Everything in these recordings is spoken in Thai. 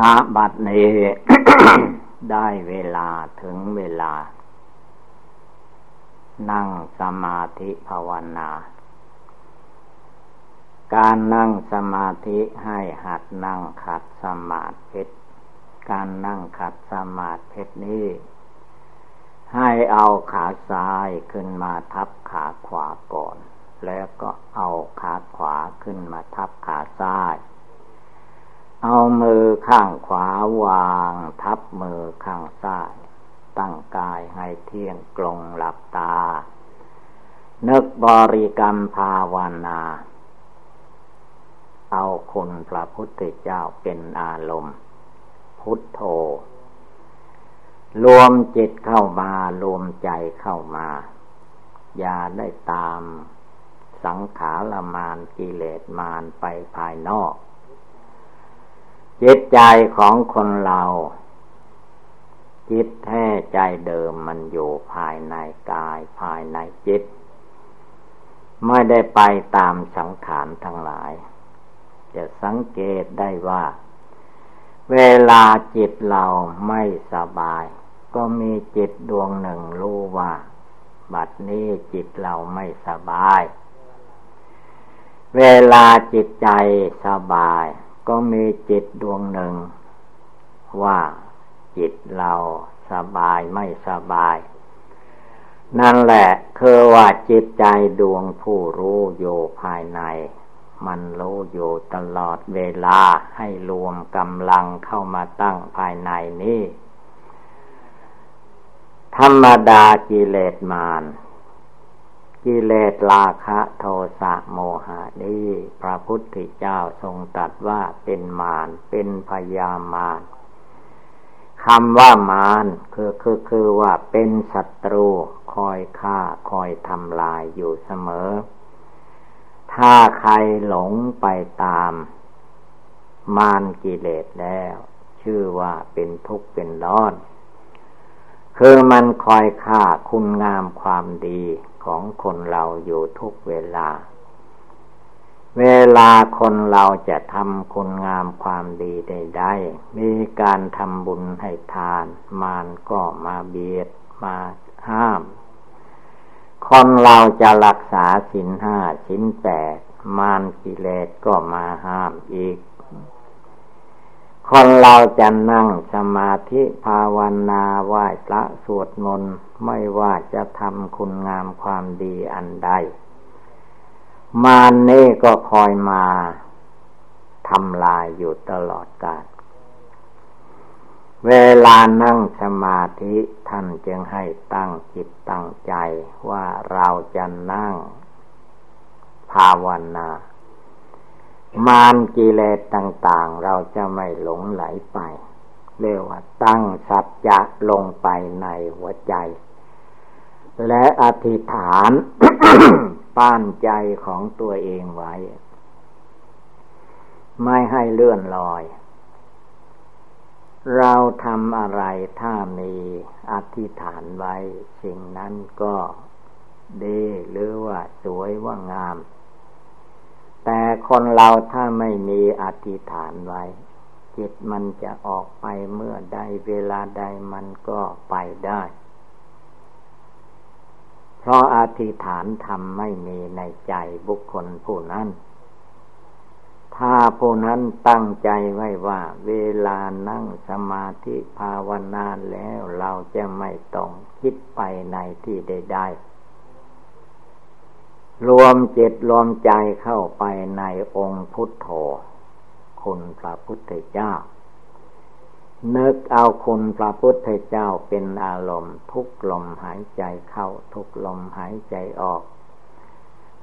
ณบัดนี้ได้เวลาถึงเวลา นั่งสมาธิภาวนา การนั่งสมาธิให้หัดนั่งขัดสมาธิการนั่งขัดสมาธินี้ ให้เอาขาซ้ายขึ้นมาทับขาขวาก่อน แล้วก็เอาขาขวาขึ้นมาทับขาซ้าย เอามือข้างขวาวาง ทับมือข้างซ้าย ตั้งกายให้เที่ยงกลงหลับตา นึกบริกรรมภาวนา เอาคุณพระพุทธเจ้าเป็นอารมณ์ พุทโธ รวมจิตเข้ามารวมใจเข้ามา อย่าได้ตามสังขารมานกิเลสมานไปภายนอก จิตใจของคนเรา จิตแท้ใจเดิมมันอยู่ภายในกายภายในจิต ไม่ได้ไปตามสังขารทั้งหลาย จะสังเกตได้ว่า เวลาจิตเราไม่สบาย ก็มีจิตดวงหนึ่งรู้ว่า บัดนี้จิตเราไม่สบาย เวลาจิตใจสบาย ก็มีจิตดวงหนึ่ง ว่าจิตเราสบายไม่สบาย นั่นแหละคือว่าจิตใจดวงผู้รู้อยู่ภายใน มันรู้อยู่ตลอดเวลาให้รวมกำลังเข้ามาตั้งภายในนี้ ธรรมดากิเลสมาร กิเลสราคะโทสะโมหะนี้พระพุทธเจ้าทรงตรัสว่าเป็นมารเป็นพยามารคำว่ามารคือคือคือว่าเป็นศัตรูคอยฆ่าคอยทำลายอยู่เสมอ ถ้าใครหลงไปตาม มารกิเลสแล้ว ชื่อว่าเป็นทุกข์เป็นร้อน คือมันคอยฆ่าคุณงามความดี ของคนเราอยู่ทุกเวลา เวลาคนเราจะทำคุณงามความดีใดๆมีการทำบุญให้ทาน มานก็มาเบียดมาห้าม คนเราจะรักษาสินห้าสินแปดมานกิเลสก็มาห้ามอีก คนเราจะนั่งสมาธิภาวนาไหว้พระสวดมนต์ไม่ว่าจะทำคุณงามความดีอันใด มานนี่ก็คอยมาทำลายอยู่ตลอดกาลเวลานั่งสมาธิท่านจึงให้ตั้งจิตตั้งใจว่าเราจะนั่งภาวนา มานกิเลสต่าง ๆ เราจะไม่หลงไหลไป เรียกว่าตั้งสัจจะลงไปในหัวใจ และอธิษฐานป้านใจของตัวเองไว้ ไม่ให้เลื่อนลอย เราทำอะไรถ้ามีอธิษฐานไว้ สิ่งนั้นก็ดีหรือว่าสวยว่างาม แต่คนเราถ้าไม่มีอธิษฐานไว้ จิตมันจะออกไปเมื่อใดเวลาใดมันก็ไปได้ เพราะอธิษฐานทำไม่มีในใจบุคคลผู้นั้นถ้าผู้นั้นตั้งใจไว้ว่า เวลานั่งสมาธิภาวนาแล้วเราจะไม่ต้องคิดไปในที่ใดๆ รวมจิตรวมใจเข้าไปในองค์พุทโธคุณพระพุทธเจ้า นึกเอาคุณพระพุทธเจ้าเป็นอารมณ์ทุกลมหายใจเข้าทุกลมหายใจออก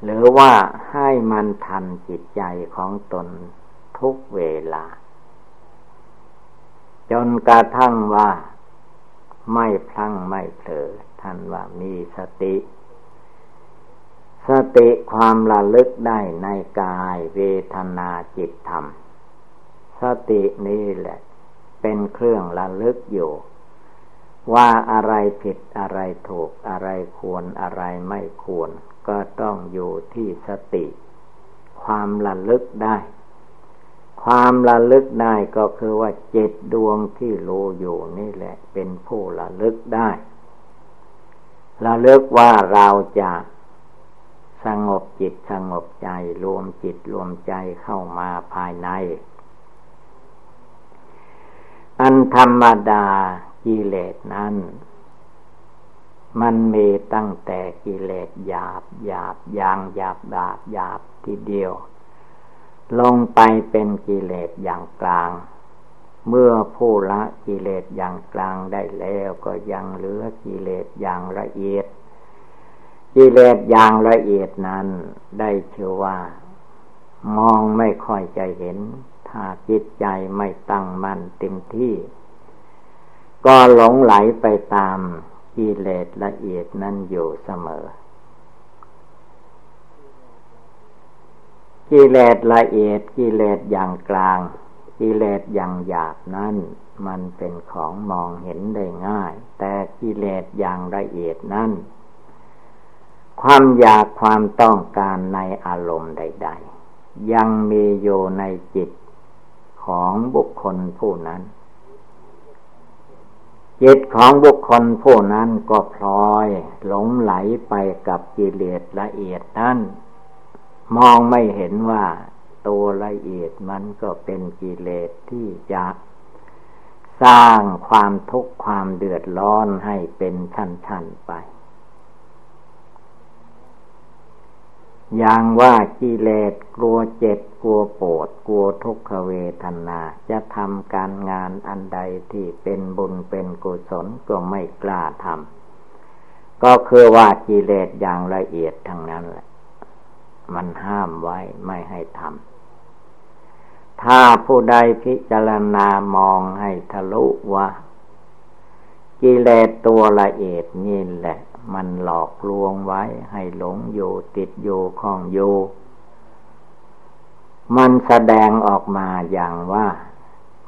หรือว่าให้มันทันจิตใจของตนทุกเวลา จนกระทั่งว่า ไม่พลั้งไม่เผลอท่านว่ามีสติ สติความระลึกได้ในกายเวทนาจิตธรรม สตินี่แหละ เป็นเครื่องระลึกอยู่ ว่าอะไรผิดอะไรถูกอะไรควรอะไรไม่ควร ก็ต้องอยู่ที่สติ ความระลึกได้ ความระลึกได้ก็คือว่าเจ็ดดวงที่รู้อยู่นี่แหละ เป็นผู้ระลึกได้ระลึกว่าเราจะ สงบจิตสงบใจ รวมจิตรวมใจเข้ามาภายใน อันธรรมดากิเลสนั้น มันมีตั้งแต่กิเลสหยาบหยาบยางหยาบดาบหยาบทีเดียว ลงไปเป็นกิเลสอย่างกลาง เมื่อผู้ละกิเลสอย่างกลางได้แล้วก็ยังเหลือกิเลสอย่างละเอียด กิเลสอย่างละเอียดนั้น ได้ชื่อว่า มองไม่ค่อยจะเห็น ถ้าจิตใจไม่ตั้งมั่นเต็มที่ ก็หลงไหลไปตามกิเลสละเอียดนั้นอยู่เสมอกิเลสละเอียดกิเลสอย่างกลางกิเลสอย่างหยาบนั้นมันเป็นของมองเห็นได้ง่าย แต่กิเลสอย่างละเอียดนั้น ความอยากความต้องการในอารมณ์ใด ๆ ยังมีอยู่ในจิตของบุคคลผู้นั้น จิตของบุคคลผู้นั้นก็พลอยหลงไหลไปกับกิเลสละเอียดนั้นมองไม่เห็นว่าตัวละเอียดมันก็เป็นกิเลสที่จะสร้างความทุกข์ความเดือดร้อนให้เป็นชั้นๆไป อย่างว่ากิเลสกลัวเจ็บกลัวปวดกลัวทุกขเวทนา จะทำการงานอันใดที่เป็นบุญเป็นกุศลก็ไม่กล้าทำก็คือว่ากิเลสอย่างละเอียดทั้งนั้นแหละ มันห้ามไว้ไม่ให้ทำถ้าผู้ใดพิจารณามองให้ทะลุว่ากิเลสตัวละเอียดนี่แหละ มันหลอกลวงไว้ ให้หลงอยู่ติดอยู่ข้องอยู่มันแสดงออกมาอย่างว่า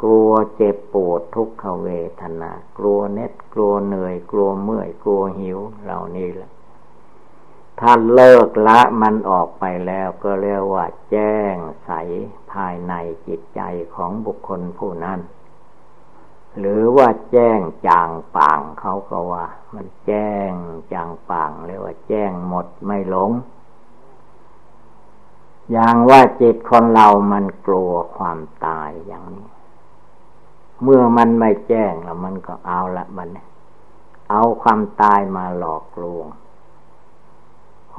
กลัวเจ็บปวดทุกขเวทนา กลัวเน็ดกลัวเหนื่อย กลัวเมื่อย กลัวหิวเหล่านี้แหละถ้าเลิกละมันออกไปแล้วก็เรียกว่าแจ้งใสภายในจิตใจของบุคคลผู้นั้น หรือว่าแจ้งจางป่างเขาก็ว่า มันแจ้งจางป่างเรียกว่าแจ้งหมดไม่หลง อย่างว่าจิตคนเรามันกลัวความตายอย่างนี้ เมื่อมันไม่แจ้งแล้วมันก็เอาละมัน เอาความตายมาหลอกลวง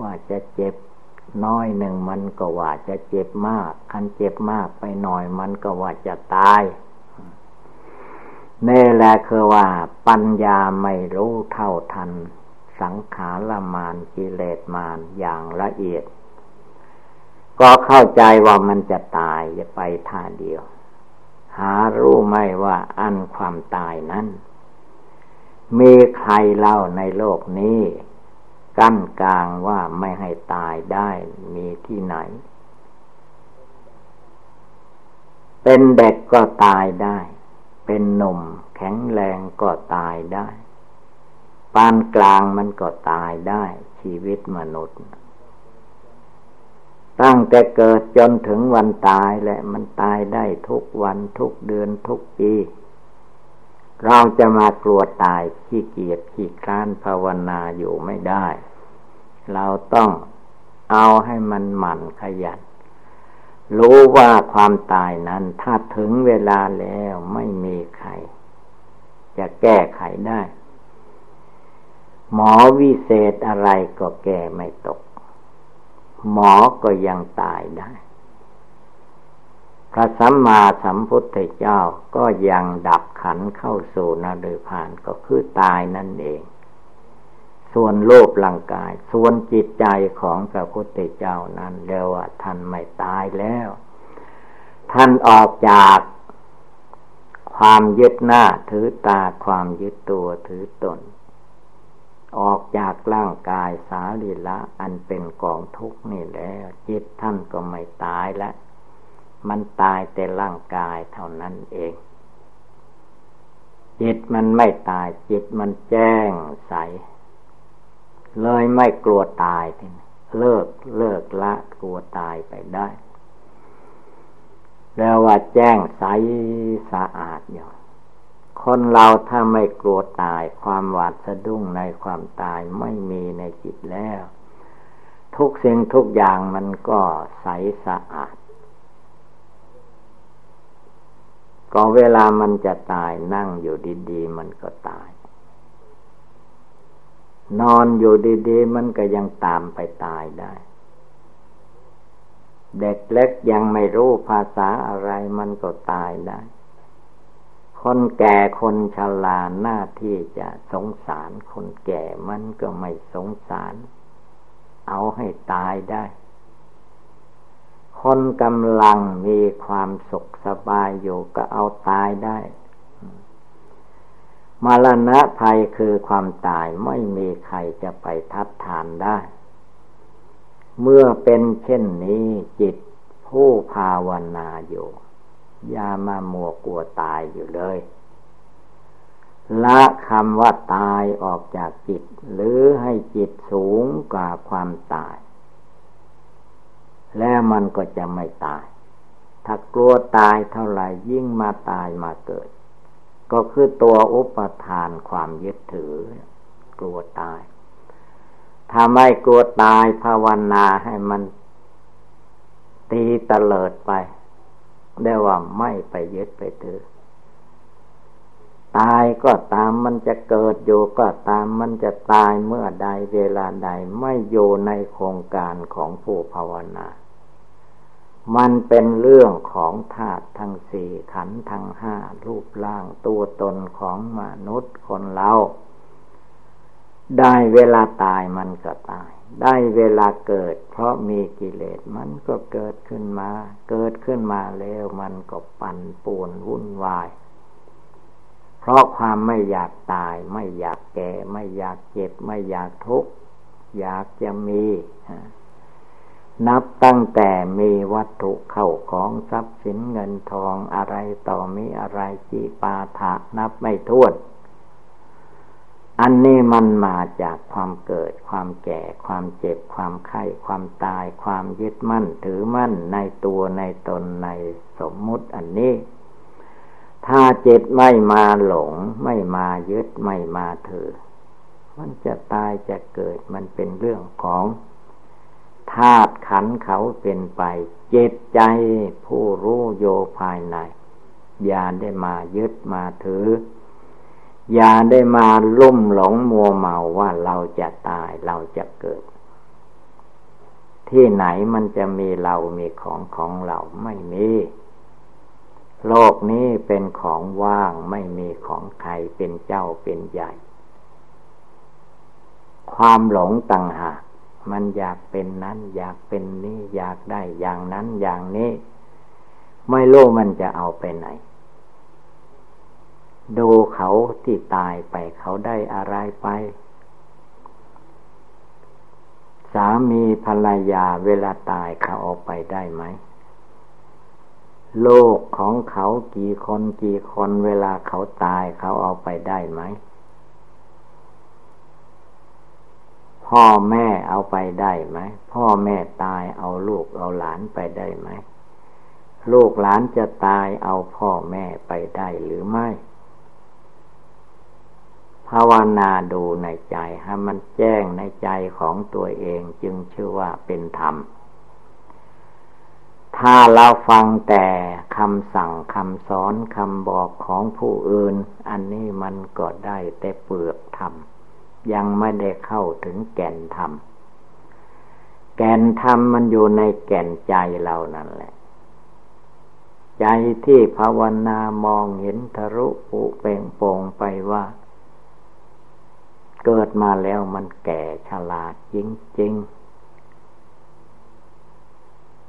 ว่าจะเจ็บน้อยหนึ่งมันก็ว่าจะเจ็บมาก คันเจ็บมากไปหน่อยมันก็ว่าจะตาย นี่แหละคือว่าปัญญาไม่รู้เท่าทัน สังขารมานกิเลสมานอย่างละเอียด ก็เข้าใจว่ามันจะตายจะไปท่าเดียว หารู้ไหมว่าอันความตายนั้นมีใครเล่าในโลกนี้ กั้นกลางว่าไม่ให้ตายได้มีที่ไหน เป็นเด็กก็ตายได้ เป็นหนุ่ม แข็งแรงก็ตายได้ ปานกลางมันก็ตายได้ ชีวิตมนุษย์ ตั้งแต่เกิดจนถึงวันตายแหละมันตายได้ทุกวันทุกเดือนทุกปี เราจะมากลัวตายขี้เกียจขี้คร้านภาวนาอยู่ไม่ได้ เราต้องเอาให้มันหมั่นขยัน รู้ว่าความตายนั้น ถ้าถึงเวลาแล้วไม่มีใคร จะแก้ไขได้ หมอวิเศษอะไรก็แก้ไม่ตก หมอก็ยังตายได้ พระสัมมาสัมพุทธเจ้าก็ยังดับขันเข้าสู่นรกพานก็คือตายนั่นเอง ส่วนโลกร่างกาย ส่วนจิตใจของพระพุทธเจ้านั้นเรียกว่าท่านไม่ตายแล้วทท่านออกจากความยึดหน้าถือตาความยึดตัวถือตน ออกจากร่างกายสาลีละอันเป็นกองทุกข์นี่แล้ว จิตท่านก็ไม่ตายแล้วมันตายแต่ร่างกายเท่านั้นเอง จิตมันไม่ตายจิตมันแจ้งใส เลยไม่กลัวตายทีนี้เลิกเลิกละกลัวตายไปได้ แล้วว่าแจ้งใสสะอาดอยู่คนเราถ้าไม่กลัวตายความหวาดสะดุ้งในความตายไม่มีในจิตแล้ว ทุกสิ่งทุกอย่างมันก็ใสสะอาด ก็เวลามันจะตายนั่งอยู่ดีๆ มันก็ตาย นอนอยู่ดีๆ มันก็ยังตามไปตายได้ เด็กเล็กยังไม่รู้ภาษาอะไรมันก็ตายได้ คนแก่คนชราหน้าที่จะสงสารคนแก่มันก็ไม่สงสาร เอาให้ตายได้ คนกำลังมีความสุขสบายอยู่ก็เอาตายได้ มรณะภัยคือความตายไม่มีใครจะไปทัดทานได้ เมื่อเป็นเช่นนี้จิตผู้ภาวนาอยู่อย่ามามัวกลัวตายอยู่เลย ละคำว่าตายออกจากจิต หรือให้จิตสูงกว่าความตาย แล้วมันก็จะไม่ตาย ถ้ากลัวตายเท่าไหร่ยิ่งมาตายมาเกิด ก็คือตัวอุปทานความยึดถือกลัวตาย ถ้าไม่กลัวตายภาวนาให้มันตีเตลิดไป ได้ว่าไม่ไปยึดไปถือ ตายก็ตามมันจะเกิดอยู่ก็ตามมันจะตายเมื่อใดเวลาใดไม่อยู่ในโครงการของผู้ภาวนา มันเป็นเรื่องของธาตุทั้งสี่ขันทั้งห้ารูปร่างตัวตนของมนุษย์คนเราได้เวลาตายมันก็ตาย ได้เวลาเกิด เพราะมีกิเลสมันก็เกิดขึ้นมา เกิดขึ้นมาแล้วมันก็ปั่นป่วนวุ่นวาย เพราะความไม่อยากตาย ไม่อยากแก่ ไม่อยากเจ็บ ไม่อยากทุกข์ อยากจะมี นับตั้งแต่มีวัตถุเข้าของทรัพย์สินเงินทองอะไรต่อมีอะไรจีปาถะนับไม่ถ้วน อันนี้มันมาจากความเกิด ความแก่ ความเจ็บ ความไข้ ความตาย ความยึดมั่น ถือมั่นในตัวในตนในสมมุติอันนี้ ถ้าจิตไม่มาหลง ไม่มายึดไม่มาถือ มันจะตายจะเกิดมันเป็นเรื่องของ ธาตุขันเขาเป็นไป เจตใจผู้รู้โยภายในอย่าได้มายึดมาถือ อย่าได้มาลุ่มหลงมัวเมาว่าเราจะตายเราจะเกิด ที่ไหนมันจะมีเรามีของของเราไม่มีโลกนี้เป็นของว่างไม่มีของใครเป็นเจ้าเป็นใหญ่ ความหลงต่างหาก มันอยากเป็นนั้น อยากเป็นนี้อยากได้อย่างนั้นอย่างนี้ ไม่รู้มันจะเอาไปไหน ดูเขาที่ตายไปเขาได้อะไรไป สามีภรรยาเวลาตายเขาเอาไปได้ไหมโลกของเขากี่คนกี่คนเวลาเขาตายเขาเอาไปได้ไหม พ่อแม่เอาไปได้ไหม พ่อแม่ตายเอาลูกเอาหลานไปได้ไหม ลูกหลานจะตายเอาพ่อแม่ไปได้หรือไม่ ภาวนาดูในใจให้มันแจ้งในใจของตัวเองจึงชื่อว่าเป็นธรรม ถ้าเราฟังแต่คำสั่งคำสอนคำบอกของผู้อื่น อันนี้มันก็ได้แต่เปลือกธรรม ยังไม่ได้เข้าถึงแก่นธรรม แก่นธรรมมันอยู่ในแก่นใจเรานั่นแหละ ใจที่ภาวนามองเห็นทะลุปุเป่งโปงไปว่า เกิดมาแล้วมันแก่ฉลาดจริง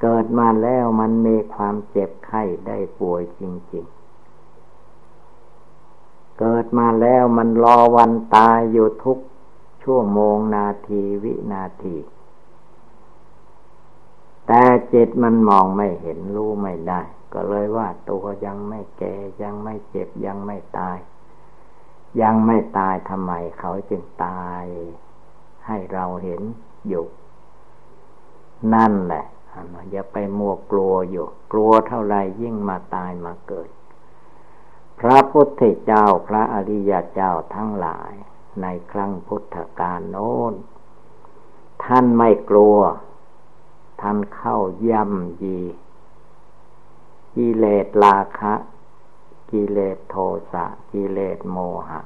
เกิดมาแล้วมันมีความเจ็บไข้ได้ป่วยจริงๆ เกิดมาแล้วมันรอวันตายอยู่ทุกชั่วโมงนาทีวินาที แต่จิตมันมองไม่เห็นรู้ไม่ได้ ก็เลยว่าตัวยังไม่แก่ยังไม่เจ็บยังไม่ตาย ยังไม่ตายทำไมเขาจึงตาย ให้เราเห็นอยู่ นั่นแหละอย่าไปมัวกลัวอยู่ กลัวเท่าไรยิ่งมาตายมาเกิด พระพุทธเจ้าพระอริยเจ้าทั้งหลาย ในครั้งพุทธกาลโน้น ท่านไม่กลัว ท่านเข้าย่ำยีกิเลสราคะ กิเลสโทสะ กิเลสโมหะ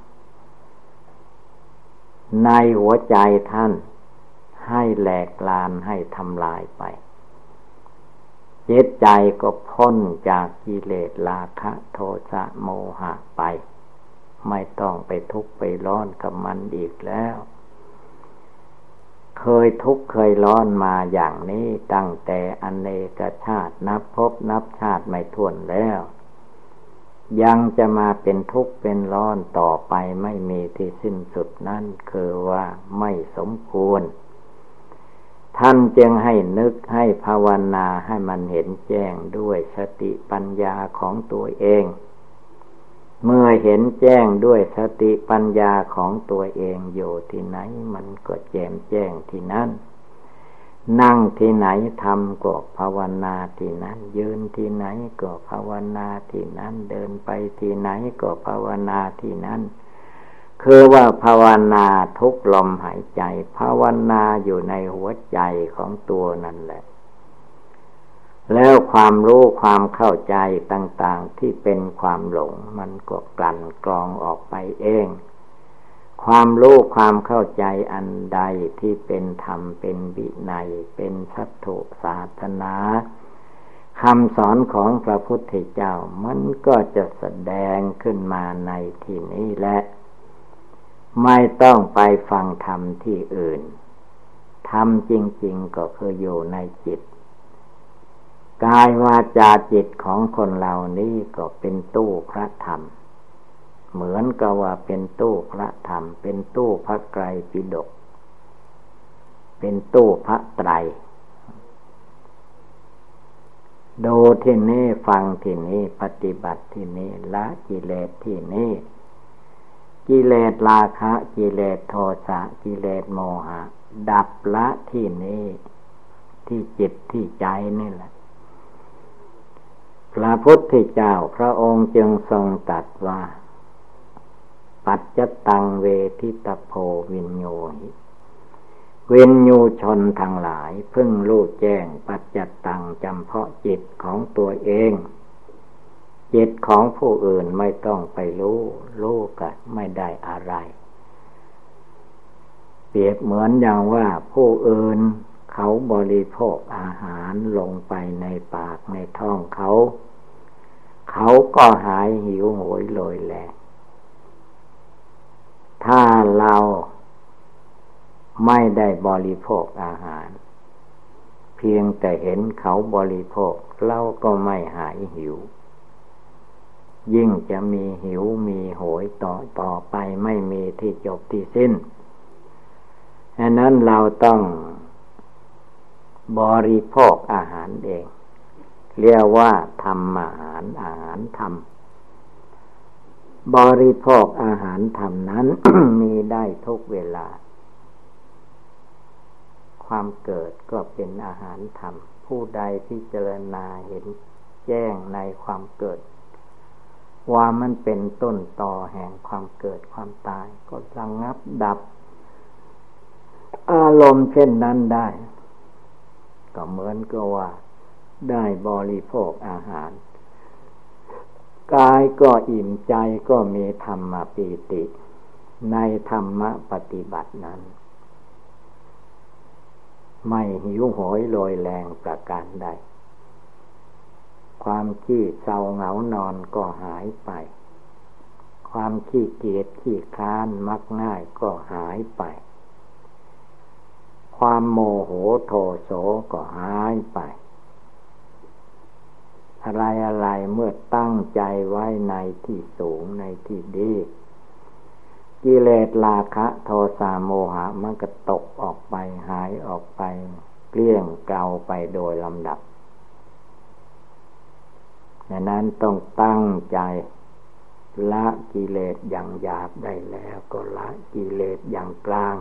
ในหัวใจท่านให้แหลกลานให้ทำลายไป จิตใจก็พ้นจากกิเลสราคะโทสะโมหะไป ไม่ต้องไปทุกข์ไปร้อนกับมันอีกแล้ว เคยทุกข์เคยร้อนมาอย่างนี้ตั้งแต่อเนกชาตินับพบนับชาติไม่ทวนแล้ว ยังจะมาเป็นทุกข์เป็นร้อนต่อไปไม่มีที่สิ้นสุดนั่นคือว่าไม่สมควร ท่านจึงให้นึกให้ภาวนาให้มันเห็นแจ้งด้วยสติปัญญาของตัวเอง เมื่อเห็นแจ้งด้วยสติปัญญาของตัวเองอยู่ที่ไหน มันก็แจ่มแจ้งที่นั่น นั่งที่ไหนทำก็ภาวนาที่นั้น ยืนที่ไหนก็ภาวนาที่นั้น เดินไปที่ไหนก็ภาวนาที่นั้น คือว่าภาวนาทุกลมหายใจ ภาวนาอยู่ในหัวใจของตัวนั่นแหละ แล้วความรู้ความเข้าใจต่าง ๆที่เป็นความหลง มันก็กลั่นกรองออกไปเอง ความรู้ความเข้าใจอันใดที่เป็นธรรมเป็นวินัย เป็นสัตถุศาสนาคำสอนของพระพุทธเจ้ามันก็จะแสดงขึ้นมาในที่นี้แหละ ไม่ต้องไปฟังธรรมที่อื่น ธรรมจริง ๆ ก็คืออยู่ในจิต กายวาจาจิตของคนเหล่านี้ก็เป็นตู้พระธรรม เหมือนกับว่าเป็นตู้พระธรรม เป็นตู้พระไกรปิฎก เป็นตู้พระไตร ดูที่นี่ฟังที่นี่ปฏิบัติที่นี่ละกิเลสที่นี่ กิเลสราคะ กิเลสโทสะกิเลสโมหะ ดับละที่นี้ที่จิตที่ใจนี่แหละ พระพุทธเจ้าพระองค์จึงทรงตัดว่า ปัจจตังเวทิตโพวินโยหิเวนยูชนทั้งหลายพึ่งรู้แจ้งปัจจตังจำเพาะจิตของตัวเอง จิตของผู้อื่นไม่ต้องไปรู้รู้กันไม่ได้อะไร เปรียบเหมือนอย่างว่าผู้อื่นเขาบริโภคอาหารลงไปในปากในท้องเขา เขาก็หายหิวโหยลอยแหลถ้าเราไม่ได้บริโภคอาหาร เพียงแต่เห็นเขาบริโภคเราก็ไม่หายหิว ยิ่งจะมีหิวมีโหยต่อต่อไปไม่มีที่จบที่สิ้นอันนั้นเราต้องบริโภคอาหารเอง เรียกว่าทำอาหารอาหารทำบริโภคอาหารทำนั้น มีได้ทุกเวลา ความเกิดก็เป็นอาหารธรรม ผู้ใดที่เจรณาเห็นแจ้งในความเกิด ว่ามันเป็นต้นต่อแห่งความเกิดความตาย ก็ระงงับดับ อารมณ์เช่นนั้นได้ ก็เหมือนกับว่า ได้บริโภคอาหาร กายก็อิ่มใจก็มีธรรมปีติ ในธรรมปฏิบัตินั้น ไม่หิวโหยลอยแรงประการใด ความขี้เศร้าเหงานอนก็หายไป ความขี้เกียจขี้ค้านมักง่ายก็หายไป ความโมโหโทโสก็หายไป อะไรอะไรเมื่อตั้งใจไว้ในที่สูงในที่ดีกิเลสราคะโทสะโมหะมันก็ตกออกไปหายออกไป เกลี้ยงเกลาไปโดยลำดับ ดังนั้นต้องตั้งใจ ละกิเลสอย่างหยาบได้แล้วก็ละกิเลสอย่างกลาง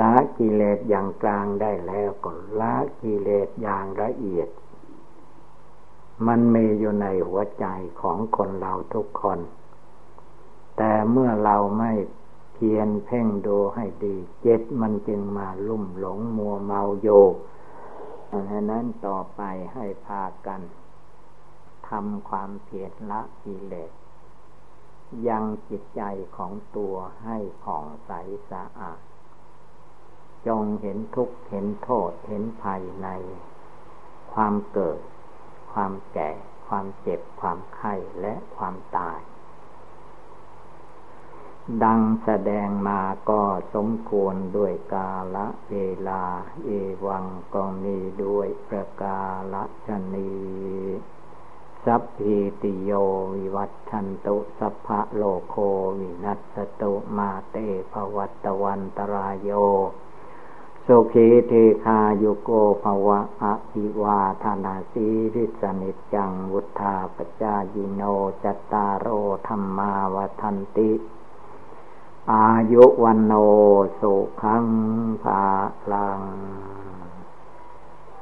ละกิเลสอย่างกลางได้แล้วก็ละกิเลสอย่างละเอียด มันมีอยู่ในหัวใจของคนเราทุกคน แต่เมื่อเราไม่เพียรเพ่งดูให้ดีเจ็ดมันจึงมาลุ่มหลงมัวเมาโยดังนั้นต่อไปให้พากัน ทำความเพียรละกิเลสยังจิตใจของตัวให้ผ่องใสสะอาด จงเห็นทุกข์เห็นโทษเห็นภัยใน ความเกิด ความแก่ ความเจ็บ ความไข้และความตาย ดังแสดงมาก็สมควรด้วยกาละเวลา เอวังก็มีด้วยประกาละชนี สัพพิติโยวิวัตชันตุสัพพะโลโควินัสตุมาเตภวัตวันตรายโยสุขีเทคาโยโกภวะอภิวาธนาสีริสนิจังวุธาปจายิโนจตารโอธรรมาวทันติ อายุวันโนสุขังภาลัง